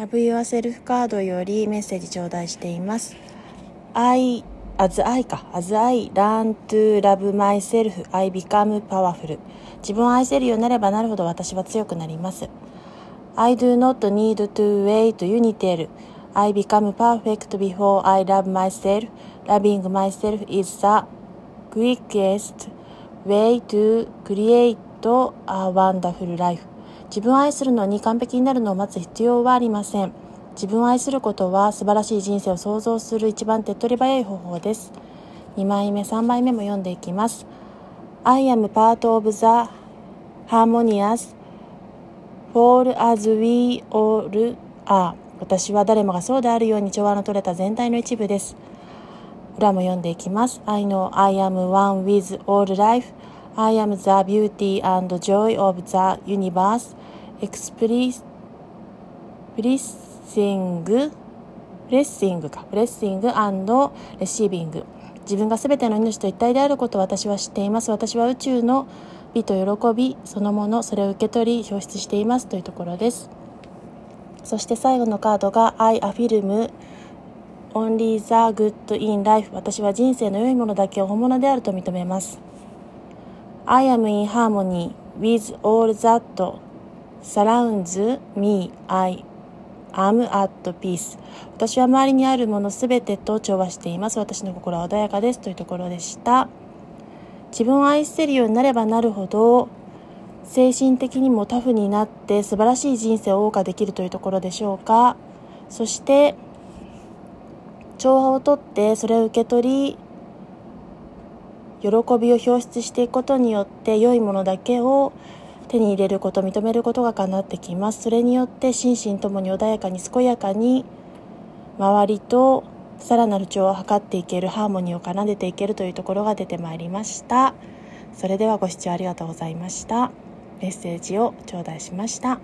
Love Yourself カードよりメッセージ頂戴しています I as I か as I learn to love myself I become powerful 自分を愛せるようになればなるほど私は強くなります I do not need to wait unitel I become perfect before I love myself loving myself is the quickest way to create a wonderful life 自分を愛するのに完璧になるのを待つ必要はありません。自分を愛することは素晴らしい人生を創造する一番手っ取り早い方法です。2枚目3枚目も読んでいきます。I am part of the harmonious fall as we all are. 私は誰もがそうであるように調和の取れた全体の一部です。裏も読んでいきます。I know I am one with all life. I am the beauty and joy of the universe. Expressing blessing blessing か。 blessing receiving 自分が全ての命と一体であることを私は知っています。私は宇宙の美と喜びそのものそれを受け取り表出していますというところです。そして最後のカードが I affirm only the good in life 私は人生の良いものだけを本物であると認めます。I am in harmony with all that surrounds me I am at peace. 私は周りにあるものすべてと調和しています。私の心は穏やかですというところでした。自分を愛せるようになればなるほど精神的にもタフになって素晴らしい人生を謳歌できるというところでしょうか。そして調和をとってそれを受け取り喜びを表出していくことによって良いものだけを手に入れること認めることが叶ってきますそれによって心身ともに穏やかに健やかに周りとさらなる調和を図っていけるハーモニーを奏でていけるというところが出てまいりました。それではご視聴ありがとうございました。メッセージを頂戴しました